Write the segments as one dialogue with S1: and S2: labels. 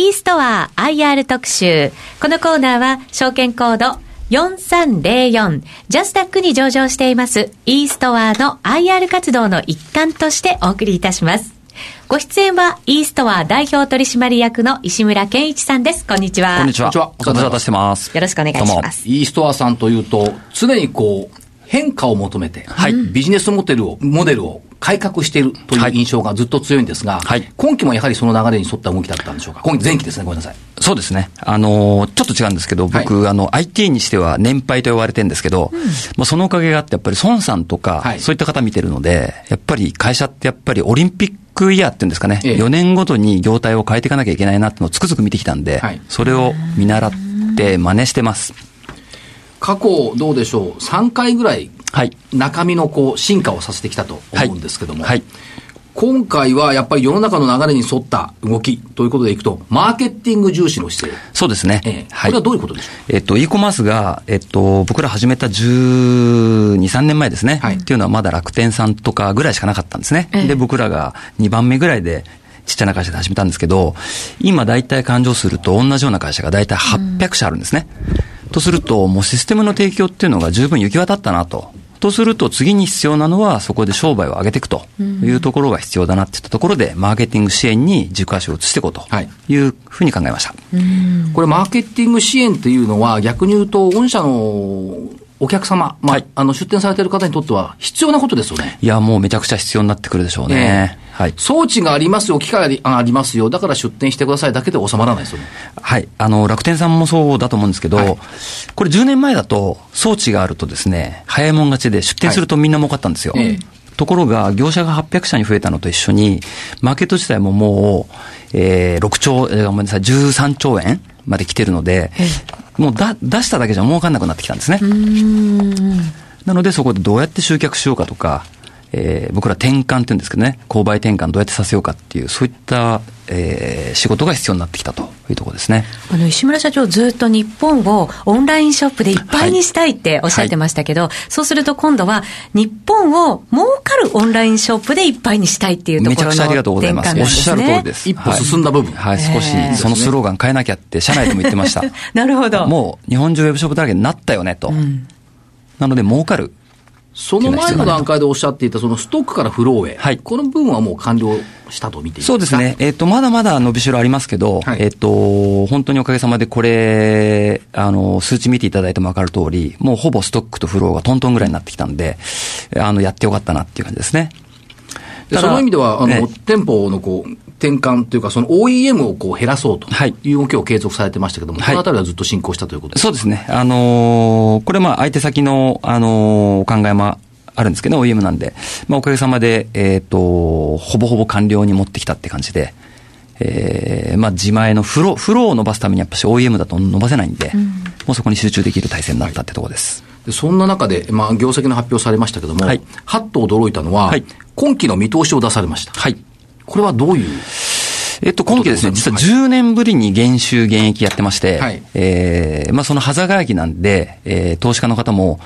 S1: e ストア IR 特集。このコーナーは証券コード4304ジャスダックに上場しています e ストアの IR 活動の一環としてお送りいたします。ご出演は e ストア代表取締役の石村健一さんです。こんにちは。
S2: こんにちは。
S3: お世話立してます。
S1: よろしくお願いします。
S2: e ストアさんというと、常にこう、変化を求めて、はい、ビジネスモデルを、モデルを改革しているという印象がずっと強いんですが、はい、今期もやはりその流れに沿った動きだったんでしょうか？今期前期ですね、ごめんなさい。
S3: そうですね。あのー、ちょっと違うんですけど、僕、はい、あの、IT にしては年配と呼ばれてるんですけど、うん、まあそのおかげがあって、やっぱり孫さんとか、はい、そういった方見てるので、やっぱり会社ってやっぱりオリンピックイヤーっていうんですかね、ええ、4年ごとに業態を変えていかなきゃいけないなっていうのをつくづく見てきたんで、はい、それを見習って真似してます。
S2: 過去どうでしょう、3回ぐらいはい、中身のこう進化をさせてきたと思うんですけども、はい、今回はやっぱり世の中の流れに沿った動きということでいくと、マーケティング重視の姿勢。
S3: そうですね。
S2: えー、これはどういうことでしょう、
S3: えっと、e コマースが、えっと、僕ら始めた12、3年前ですね。はい、っていうのはまだ楽天さんとかぐらいしかなかったんですね。えー、で、僕らが2番目ぐらいで、ちっちゃな会社で始めたんですけど、今大体勘定すると同じような会社が大体800社あるんですね。とすると、もうシステムの提供っていうのが十分行き渡ったなと。とすると次に必要なのはそこで商売を上げていくというところが必要だなっていったところで、マーケティング支援に軸足を移していこうというふうに考えました。
S2: これマーケティング支援っていうのは逆に言うと御社のお客様、まあ、はい、あの出店されている方にとっては必要なことですよね。
S3: いや、もうめちゃくちゃ必要になってくるでしょうね。
S2: えーはい、装置がありますよ、機械がありますよ、だから出店してくださいだけで収まらないですよね。
S3: はい。あの、楽天さんもそうだと思うんですけど、はい、これ10年前だと装置があるとですね、早いもん勝ちで出店するとみんな儲かったんですよ。はいえところが、業者が800社に増えたのと一緒に、マーケット自体ももう、えー、6兆、えー、ごめんなさい、13兆円まで来てるので、もうだ出しただけじゃ儲かんなくなってきたんですね。なので、そこでどうやって集客しようかとか、えー、僕ら転換って言うんですけどね、購買転換どうやってさせようかっていう、そういった、えー、仕事が必要になってきたというところですね。
S1: あの、石村社長ずっと日本をオンラインショップでいっぱいにしたいっておっしゃってましたけど、はいはい、そうすると今度は日本を儲かるオンラインショップでいっぱいにしたいっていうところの、ね、めちゃくちゃありがとうございます。おっ
S3: しゃる通りです。
S2: 一歩進んだ部分。
S3: はい、はい、少しそのスローガン変えなきゃって社内でも言ってました。
S1: なるほど。
S3: もう日本中ウェブショップだらけになったよねと。うん、なので儲かる
S2: その前の段階でおっしゃっていた、そのストックからフローへ、はい、この部分はもう完了したと見ていい
S3: そうですね、えっ、ー、と、まだまだ伸びしろありますけど、はい、えっ、ー、と、本当におかげさまでこれ、あの、数値見ていただいても分かる通り、もうほぼストックとフローがトントンぐらいになってきたんで、あの、やってよかったなっていう感じですね。
S2: その意味では、あの、ね、店舗のこう、転換というか、その OEM をこう減らそうという動きを継続されてましたけども、はい、このあたりはずっと進行したということです
S3: そうですね。あのー、これまあ相手先の、あのー、お考えもあるんですけど、ね、OEM なんで、まあおかげさまで、えっ、ー、と、ほぼほぼ完了に持ってきたって感じで、えー、まあ自前のフロー、フローを伸ばすためにやっぱし OEM だと伸ばせないんで、うん、もうそこに集中できる体制になったってところです。
S2: でそんな中で、まあ、業績の発表されましたけども、はい、はっと驚いたのは、はい、今期の見通しを出されました。はい。これはどういう？
S3: えっと、今期ですね、実は10年ぶりに減収減益やってまして、はい、えー、まあそのはざがやきなんで、えー、投資家の方も、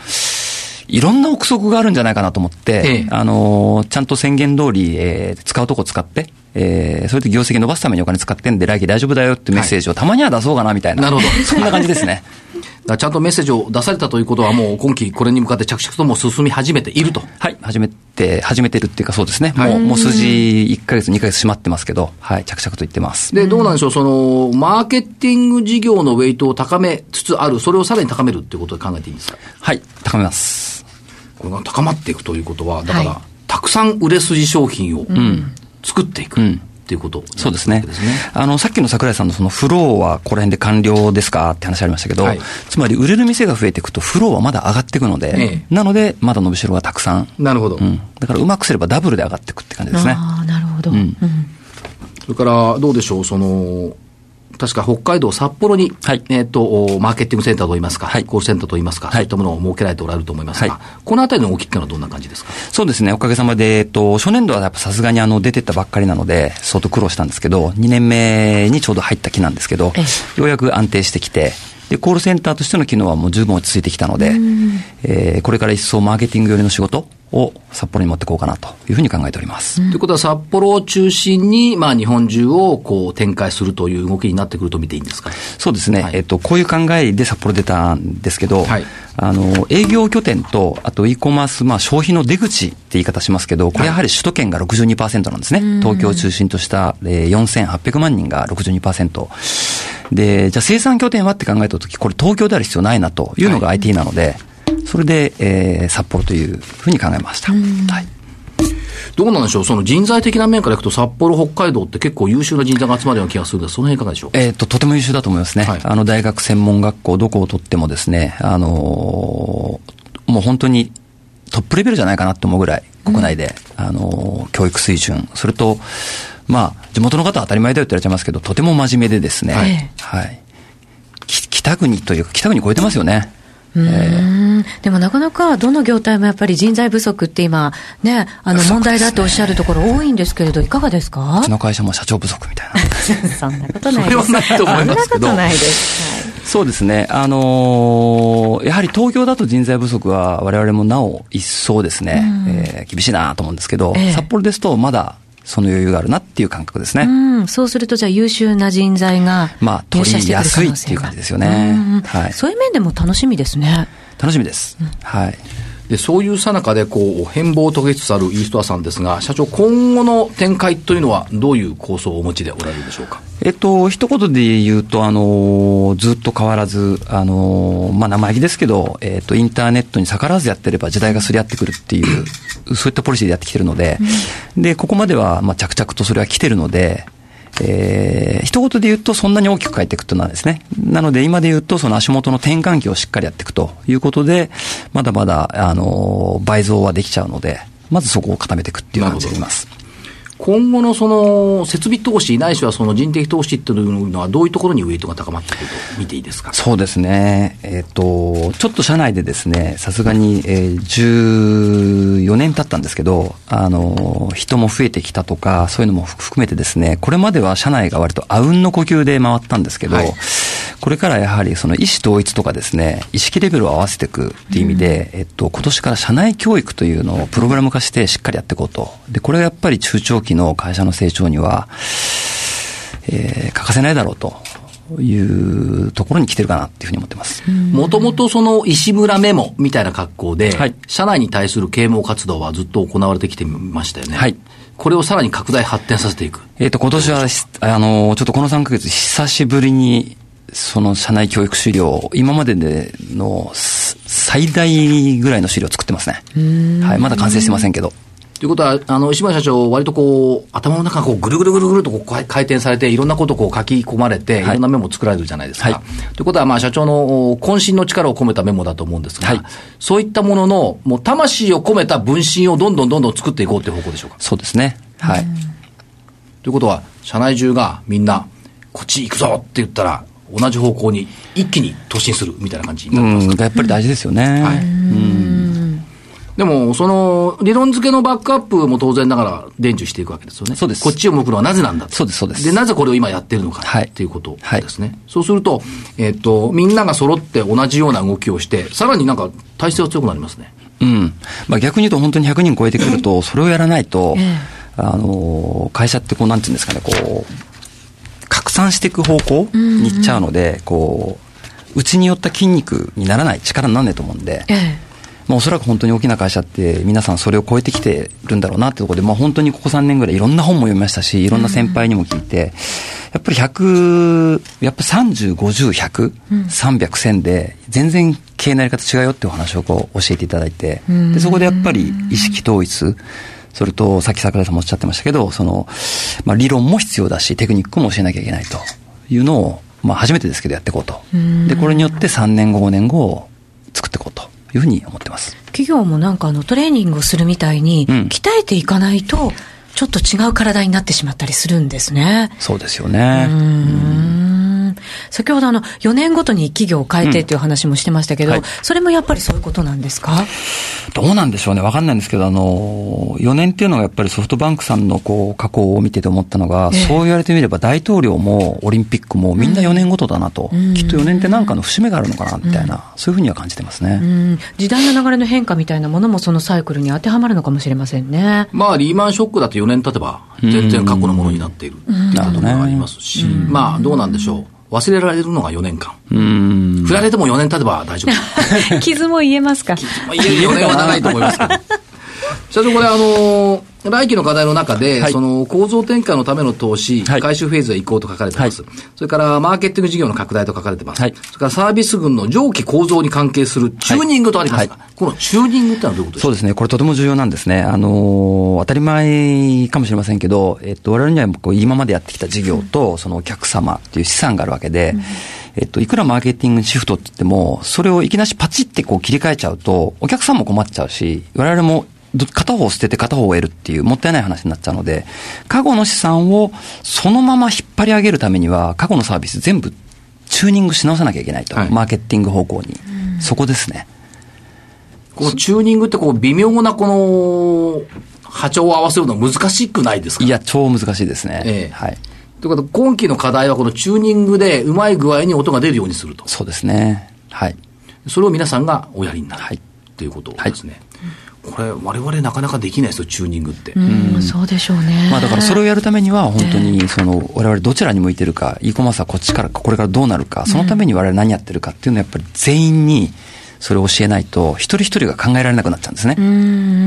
S3: いろんな憶測があるんじゃないかなと思って、ええ、あのー、ちゃんと宣言通り、えー、使うとこ使って、えー、それで業績伸ばすためにお金使ってんで、来期大丈夫だよってメッセージをたまには出そうかなみたいな。なるほど。そんな感じですね。
S2: ちゃんとメッセージを出されたということは、もう今期これに向かって着々とも進み始めていると。
S3: はい、始めて、始めてるっていうかそうですね。はい、もう、もう数字1ヶ月、2ヶ月閉まってますけど、はい、着々といってます。
S2: で、どうなんでしょう、その、マーケティング事業のウェイトを高めつつある、それをさらに高めるっていうことで考えていいんですか？
S3: はい、高めます。
S2: これが高まっていくということは、だから、はい、たくさん売れ筋商品を作っていく。うんっていうこと、ね、
S3: そうですね。あの、さっきの桜井さんのそのフローはこの辺で完了ですかって話ありましたけど、はい、つまり売れる店が増えていくとフローはまだ上がっていくので、ええ、なのでまだ伸びしろがたくさん。
S2: なるほど、う
S3: ん。だからうまくすればダブルで上がっていくって感じですね。
S1: ああ、なるほど。うん、
S2: それからどうでしょう、その、確か北海道札幌に、はい、えっ、ー、と、マーケティングセンターといいますか、はい、コールセンターといいますか、はい、そういったものを設けられておられると思いますが、このあたりの動きっていうのはどんな感じですか？
S3: そうですね、おかげさまで、えっ、と、初年度はやっぱさすがにあの、出てったばっかりなので、相当苦労したんですけど、2年目にちょうど入った期なんですけど、ようやく安定してきて、で、コールセンターとしての機能はもう十分落ち着いてきたので、えー、これから一層マーケティング寄りの仕事を札幌に持っていこうかなというふうに考えております。
S2: ということは札幌を中心に、まあ日本中をこう展開するという動きになってくると見ていいんですか？
S3: そうですね。はい、えっと、こういう考えで札幌出たんですけど、はい、あの、営業拠点と、あと e コマース、まあ消費の出口って言い方しますけど、これやはり首都圏が62%なんですね。はい、東京を中心とした、えー、4800万人が62%。で、じゃあ生産拠点はって考えたとき、これ東京である必要ないなというのが IT なので、それで、えー、札幌というふうに考えました。はい。
S2: どうなんでしょう、その人材的な面からいくと、札幌、北海道って結構優秀な人材が集まるような気がするんです、その辺いかがでしょう？
S3: えっ、と、とても優秀だと思いますね。はい、あの、大学専門学校、どこを取ってもですね、あのー、もう本当にトップレベルじゃないかなと思うぐらい、国内で、うん、あのー、教育水準、それと、まあ、地元の方は当たり前だよって言われちゃいますけど、とても真面目でですね、はい。はい、北国というか、北国超えてますよね。
S1: えー、でもなかなかどの業態もやっぱり人材不足って今、ね、あの問題だとおっしゃるところ多いんですけれど、いかがですか？
S3: うちの会社も社長不足みたい
S1: な。そんなことないです。それは
S2: ないと思いますけど。そんなことないです
S3: はい、そうですね。あのー、やはり東京だと人材不足は我々もなお一層ですね、えー、厳しいなと思うんですけど、えー、札幌ですとまだその余裕があるなっていう感覚ですね。う
S1: ん、そうすると、じゃあ優秀な人材が
S3: まあ、取りやすいっていう感じですよね。
S1: はい。そういう面でも楽しみですね。
S3: 楽しみです。うん、はい。
S2: でそういうさなかでこう変貌を遂げつつあるイーストアさんですが、社長、今後の展開というのは、どういう構想をお持ちでおられるでしょうか？
S3: えっと、一言で言うと、あの、ずっと変わらず、あの、まあ、生意気ですけど、えっと、インターネットに逆らわずやってれば時代がすり合ってくるっていう、そういったポリシーでやってきてるので、で、ここまでは、まあ、着々とそれは来てるので、えー、一言で言うとそんなに大きく変えていくとなんですね。なので今で言うとその足元の転換期をしっかりやっていくということで、まだまだ、あの、倍増はできちゃうので、まずそこを固めていくっていう感じでいます。
S2: 今後のその設備投資、ないしはその人的投資っていうのは、どういうところにウエイトが高まってくると見ていいですか？
S3: そうですね、えっ、ー、と、ちょっと社内でですね、さすがに、えー、14年経ったんですけど、あの、人も増えてきたとか、そういうのも含めてですね、これまでは社内が割とあうんの呼吸で回ったんですけど、はい、これからやはりその意思統一とかですね、意識レベルを合わせていくっていう意味で、うん、えっと、今年から社内教育というのをプログラム化してしっかりやっていこうと。で、これがやっぱり中長期の会社の成長には、えー、欠かせないだろうと。いうところに来てるかなっていうふうに思ってます。
S2: もともとその石村メモみたいな格好で、はい、社内に対する啓蒙活動はずっと行われてきてましたよね。はい。これをさらに拡大発展させていく。
S3: えっ、と、今年は、あの、ちょっとこの3ヶ月久しぶりに、その社内教育資料、今まででの最大ぐらいの資料を作ってますね。はい。まだ完成してませんけど。
S2: ということは、あの、石村社長、割とこう、頭の中がこう、ぐるぐるぐるぐるとこう回転されて、いろんなことをこう書き込まれて、いろんなメモを作られるじゃないですか。はい、ということは、まあ、社長の渾身の力を込めたメモだと思うんですが、はい、そういったものの、もう、魂を込めた分身をどんどんどんどん作っていこうという方向でしょうか？
S3: そうですね。はい。
S2: ということは、社内中がみんな、こっち行くぞって言ったら、同じ方向に一気に突進するみたいな感じになりますか、
S3: やっぱり大事ですよね。はい。うん
S2: でも、その、理論付けのバックアップも当然ながら伝授していくわけですよね。
S3: そうです。
S2: こっちを向くのはなぜなんだ
S3: そうです、そうです。
S2: で、なぜこれを今やってるのか。はい。っていうことですね。はい、そうすると、えっ、ー、と、みんなが揃って同じような動きをして、さらになんか体制は強くなりますね。
S3: うん。まあ逆に言うと本当に100人超えてくると、それをやらないと、あの、会社ってこう、なんていうんですかね、こう、拡散していく方向に行っちゃうので、こう、うちによった筋肉にならない力にならないと思うんで、ええ。まあ、おそらく本当に大きな会社って皆さんそれを超えてきてるんだろうなってところで、まあ、本当にここ3年ぐらいいろんな本も読みましたし、いろんな先輩にも聞いて、やっぱり100、やっぱ30、50、100、300、1000で、全然経営のやり方違うよっていうお話をこう教えていただいて、でそこでやっぱり意識統一、それと、さっき桜井さんもおっしゃってましたけど、その、まあ、理論も必要だし、テクニックも教えなきゃいけないというのを、まあ、初めてですけどやっていこうと。で、これによって3年後、5年後を作っていこうと。いうふうに思ってます。
S1: 企業もなんかあのトレーニングをするみたいに、鍛えていかないと、ちょっと違う体になってしまったりするんですね。
S3: そうですよね。うん
S1: 先ほどあの、4年ごとに企業を変えてっていう話もしてましたけど、うんはい、それもやっぱりそういうことなんですか？
S3: どうなんでしょうね。わかんないんですけど、あの、4年っていうのがやっぱりソフトバンクさんのこう、過去を見てて思ったのが、えー、そう言われてみれば大統領もオリンピックもみんな4年ごとだなと。うん、きっと4年って何かの節目があるのかな、みたいな、うん、そういうふうには感じてますね。
S1: 時代の流れの変化みたいなものもそのサイクルに当てはまるのかもしれませんね。
S2: まあ、リーマンショックだと4年経てば、全然過去のものになっている。なるほどね。ありますし、まあ、どうなんでしょう。忘れられるのが4年間。振られても4年経てば大丈
S1: 夫。傷も言えますか？
S2: 傷も言える4年は長いと思いますけど。社長、これ、あのー、来期の課題の中で、はい、その構造転換のための投資、はい、回収フェーズへ移行と書かれてます、はい、それからマーケティング事業の拡大と書かれてます、それからサービス群の上記構造に関係するチューニングとありますが、このチューニングってのはどういうことですか
S3: そうですね、これとても重要なんですね。あのー、当たり前かもしれませんけど、えっと、我々にはこう今までやってきた事業と、そのお客様っていう資産があるわけで、うん。えっと、いくらマーケティングにシフトって言っても、それをいきなしパチってこう切り替えちゃうと、お客さんも困っちゃうし、我々も片方を捨てて片方を得るっていうもったいない話になっちゃうので、過去の資産をそのまま引っ張り上げるためには、過去のサービス全部チューニングし直さなきゃいけないと。はい、マーケティング方向に。そこですね。
S2: このチューニングってこう微妙なこの波長を合わせるの難しくないですか？
S3: いや、超難しいですね。ええ、はい。
S2: ということで、今期の課題はこのチューニングでうまい具合に音が出るようにすると。
S3: そうですね。はい。
S2: それを皆さんがおやりになる。はい。ということですね。はいこれ、われわれなかなかできないですよ、チューニングって。
S1: うん、そうでしょうね。
S3: まあだからそれをやるためには、本当に、その、われわれどちらに向いてるか、e コマースはこっちから、これからどうなるか、そのためにわれわれ何やってるかっていうのはやっぱり全員に、それを教えないと、一人一人が考えられなくなっちゃうんですね。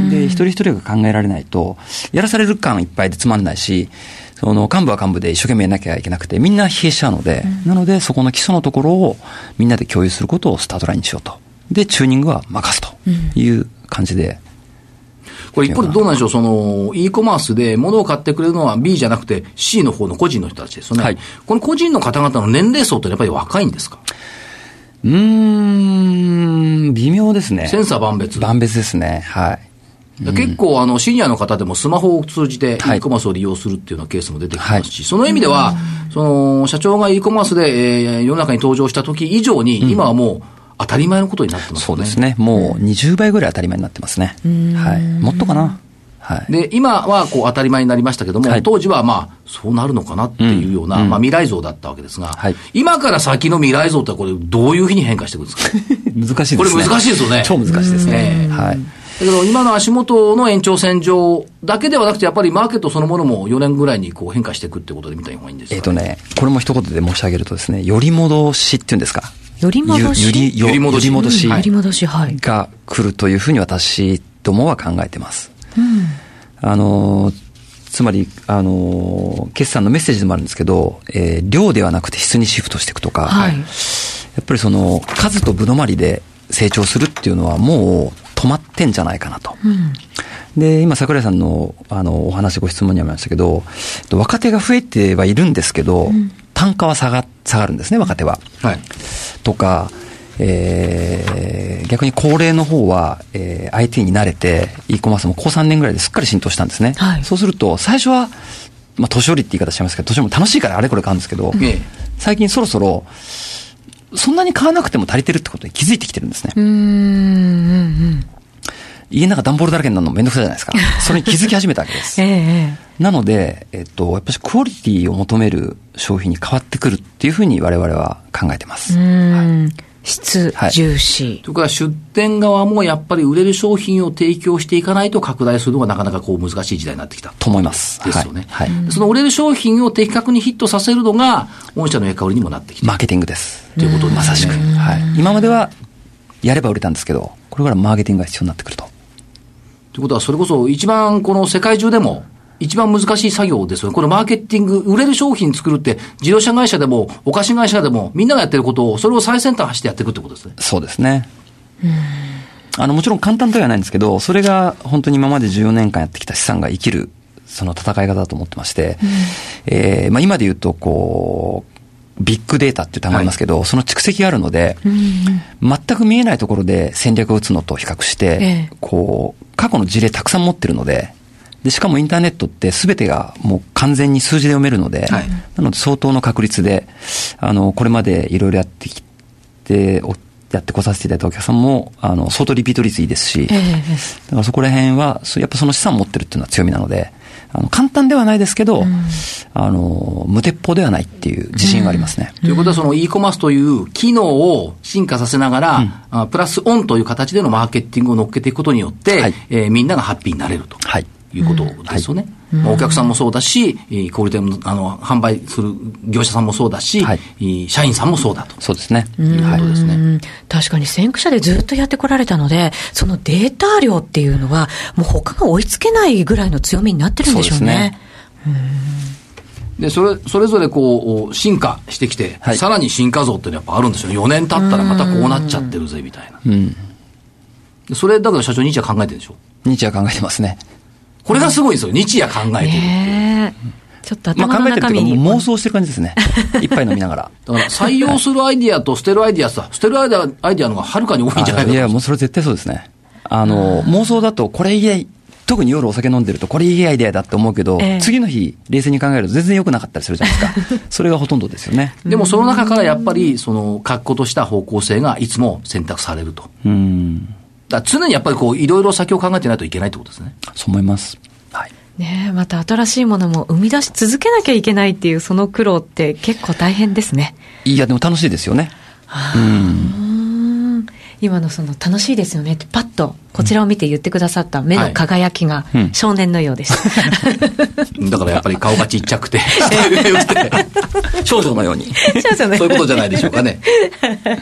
S3: で、一人一人が考えられないと、やらされる感いっぱいでつまんないし、その幹部は幹部で一生懸命やらなきゃいけなくて、みんな疲弊しちゃうので、なのでそこの基礎のところをみんなで共有することをスタートラインにしようと。で、チューニングは任すという感じで
S2: これ一方でどうなんでしょう、その、e コマースで物を買ってくれるのは B じゃなくて C の方の個人の人たちですよね。はい、この個人の方々の年齢層ってやっぱり若いんですか？
S3: うーん、微妙ですね。
S2: センサー万別。
S3: 万別ですね。はい。
S2: 結構、あの、シニアの方でもスマホを通じて e コマースを利用するっていうようなケースも出てきますし、はい、その意味では、その、社長が e コマースで、えー、世の中に登場した時以上に、今はもう、当たり前のことになってますね。
S3: そうですね。もう20倍ぐらい当たり前になってますね。はい。もっとかな。
S2: はい、で今はこう当たり前になりましたけども、はい、当時はまあそうなるのかなっていうような、うん、まあ、未来像だったわけですが、はい、今から先の未来像ってこれ、どういうふうに変化していくんですか？
S3: 難しいです
S2: ね。これ難しいですよね。
S3: 超難しいですね。はい。
S2: だけど今の足元の延長線上だけではなくて、やっぱりマーケットそのものも4年ぐらいにこう変化していくってことで見た方がいいんですか、
S3: ね、えっ、とね、これも一言で申し上げるとですね、より戻しっていうんですか？
S1: より戻し？
S3: よりより戻し。戻し。
S1: より戻し、はい。
S3: が来るというふうに私どもは考えてます。うん、あの、つまり、あの、決算のメッセージでもあるんですけど、えー、量ではなくて質にシフトしていくとか、はい、やっぱりその、数とぶどまりで成長するっていうのはもう止まってんじゃないかなと。うん、で、今、桜井さんの、あの、お話、ご質問にありましたけど、若手が増えてはいるんですけど、うん、単価は下が、下がるんですね、若手は。はい。とか、えー、逆に高齢の方は、えー、IT に慣れて、e コマースも高3年ぐらいですっかり浸透したんですね。はい、そうすると、最初は、まあ、年寄りって言い方しますけど、年寄りも楽しいからあれこれ買うんですけど、うん、最近そろそろ、そんなに買わなくても足りてるってことに気づいてきてるんですね。うん。家の中段ボールだらけになるのめんどくさいじゃないですか。それに気づき始めたわけです。ええ、なので、えっと、やっぱりクオリティを求める商品に変わってくるっていうふうに我々は考えてます。はい
S1: 質重視。
S2: はい、とか出店側もやっぱり売れる商品を提供していかないと拡大するのがなかなかこう難しい時代になってきた。
S3: と思います。
S2: ですよね。はい。はい、その売れる商品を的確にヒットさせるのが、御社の役割にもなってきて
S3: マーケティングです。
S2: ということですね。
S3: まさしく。はい。今まではやれば売れたんですけど、これからマーケティングが必要になってくると。
S2: ということは、それこそ一番この世界中でも、一番難しい作業ですよね。これマーケティング、売れる商品作るって、自動車会社でも、お菓子会社でも、みんながやってることを、それを最先端走ってやっていくってことですね。
S3: そうですね。あの、もちろん簡単ではないんですけど、それが本当に今まで14年間やってきた資産が生きる、その戦い方だと思ってまして、うん、えー、まあ今で言うと、こう、ビッグデータっていう単語ありますけど、はい、その蓄積があるので、うん、全く見えないところで戦略を打つのと比較して、ええ、こう、過去の事例たくさん持ってるので、で、しかもインターネットって全てがもう完全に数字で読めるので、はい、なので相当の確率で、あの、これまでいろいろやってきて、やってこさせていただいたお客さんも、あの、相当リピート率いいですし、えー、だからそこら辺は、やっぱその資産を持ってるっていうのは強みなので、あの、簡単ではないですけど、うん、あの、無鉄砲ではないっていう自信がありますね。
S2: うん、ということは、その e コマースという機能を進化させながら、うん、プラスオンという形でのマーケティングを乗っけていくことによって、はい、えー、みんながハッピーになれると。はい。いうことですよね。はい、お客さんもそうだし、小売店のあの販売する業者さんもそうだし、はい、社員さんもそうだと。
S3: そうですね。
S1: いうことですね。確かに先駆者でずっとやってこられたので、そのデータ量っていうのは、もう他が追いつけないぐらいの強みになってるんでしょうね。う
S2: で、それ、それぞれこう、進化してきて、はい、さらに進化像ってやっぱあるんですよね。4年経ったらまたこうなっちゃってるぜ、みたいな。うん。それ、だから社長、日夜考えてるでしょ？
S3: 日夜考えてますね。
S2: これがすごいですよ。日夜考えてるって
S1: ちょっと頭の中身に、
S3: まあ、妄想してる感じですね。一杯飲みながら。
S2: だから採用するアイディアと捨てるアイディアさ、捨てるアイディアアイディアの方がはるかに多いんじゃないかい
S3: や、もうそれ絶対そうですね。あの、妄想だと、これいい、特に夜お酒飲んでると、これいいアイデアだって思うけど、えー、次の日、冷静に考えると全然良くなかったりするじゃないですか。それがほとんどですよね。
S2: でもその中からやっぱり、その、確固とした方向性がいつも選択されると。うん。だ常にやっぱりこう、いろいろ先を考えてないといけないってことですね。
S3: そう思います。
S1: ねまた新しいものも生み出し続けなきゃいけないっていうその苦労って結構大変ですね。
S3: いや、でも楽しいですよね。う
S1: ん。今のその楽しいですよねってパッとこちらを見て言ってくださった目の輝きが少年のようでした。
S2: だからやっぱり顔がちっちゃく て、
S3: 少女のように。
S2: 少女のように。そういうことじゃないでしょうかね。
S1: はい。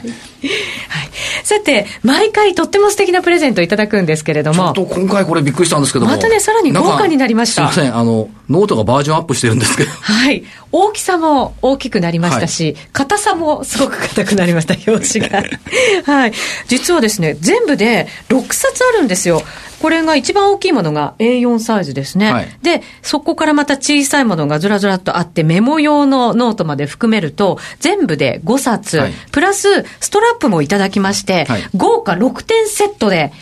S1: さて、毎回とっても素敵なプレゼントいただくんですけれども。
S2: ちょっと今回これびっくりしたんですけども。
S1: またね、さらに豪華になりました。
S2: すみません、あの、ノートがバージョンアップしてるんですけど。
S1: はい。大きさも大きくなりましたし、硬、はい、さもすごく硬くなりました、表紙が。はい。実はですね、全部で6冊あるんですよ。これが一番大きいものが A4 サイズですね。はい、で、そこからまた小さいものがずらずらっとあって、メモ用のノートまで含めると、全部で5冊、はい、プラスストラップもいただきまして、はい、豪華6点セットで、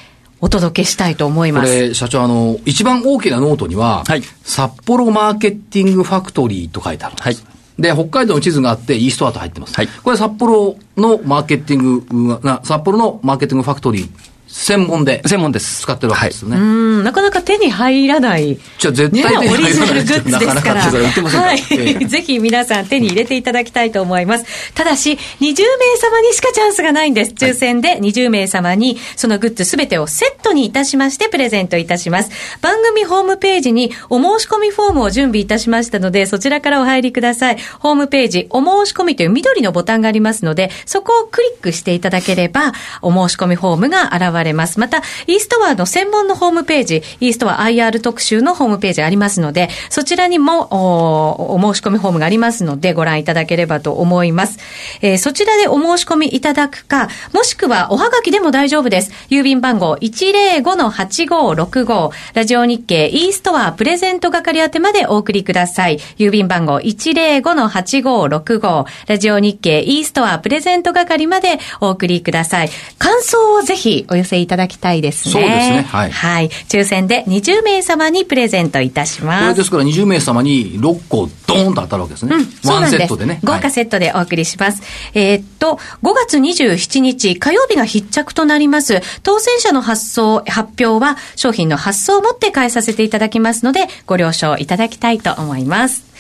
S1: お届けしたいと思います。こ
S2: れ、社長、あの、一番大きなノートには、はい、札幌マーケティングファクトリーと書いてあるんです。はいで、北海道の地図があって、イーストアと入ってます。はい。これ札幌のマーケティングが、札幌のマーケティングファクトリー専門で。
S3: 専門です。
S2: 使ってるわけですね。
S1: はい、うん、なかなか手に入らない。
S2: じゃ絶対手
S1: に入らない、ね。オリジナルグッズですから。なかなかはい。ぜひ皆さん手に入れていただきたいと思います。ただし、20名様にしかチャンスがないんです。抽選で20名様に、そのグッズすべてをセットにいたしまして、プレゼントいたします。番組ホームページにお申し込みフォームを準備いたしましたので、そちらからお入りください。ホームページ、お申し込みという緑のボタンがありますので、そこをクリックしていただければ、お申し込みフォームが現れます。また、イーストアの専門のホームページ、イーストア IR 特集のホームページありますので、そちらにもおお申し込みフォームがありますので、ご覧いただければと思います。えー、そちらでお申し込みいただくか、もしくはおはがきでも大丈夫です。郵便番号105-8565、ラジオ日経イーストアプレゼント係宛てまでお送りください。郵便番号105-8565、ラジオ日経イーストアプレゼント係までお送りください。感想をぜひお寄せいただきたいですね。
S2: そうですね。はい。
S1: はい。抽選で20名様にプレゼントいたします。こ
S2: れですから20名様に6個ドーンと当たるわけですね。うん、ワンセットでね。
S1: 豪華セットでお送りします。はい、えー、っと、5月27日火曜日が必着となります。当選者の発送、発表は商品の発送をもって返させていただきますので、ご了承いただきたいと思います。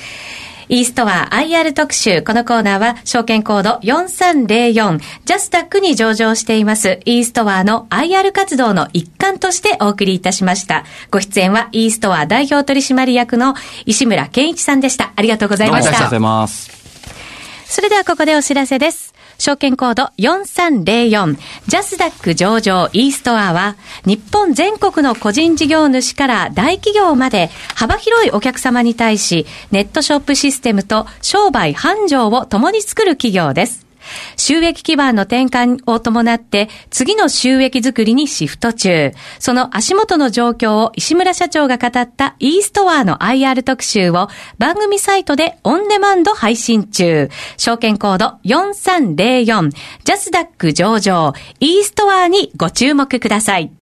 S1: イーストア IR 特集。このコーナーは、証券コード4304、ジャスタックに上場しています、イーストアの IR 活動の一環としてお送りいたしました。ご出演は、イーストア代表取締役の石村健一さんでした。ありがとうございました。ありがとうございます。それではここでお知らせです。証券コード4304ジャスダック上場 e ストアは日本全国の個人事業主から大企業まで幅広いお客様に対しネットショップシステムと商売繁盛を共に作る企業です。収益基盤の転換を伴って、次の収益づくりにシフト中。その足元の状況を石村社長が語ったイーストアの IR 特集を番組サイトでオンデマンド配信中。証券コード4304ジャスダック上場イーストアにご注目ください。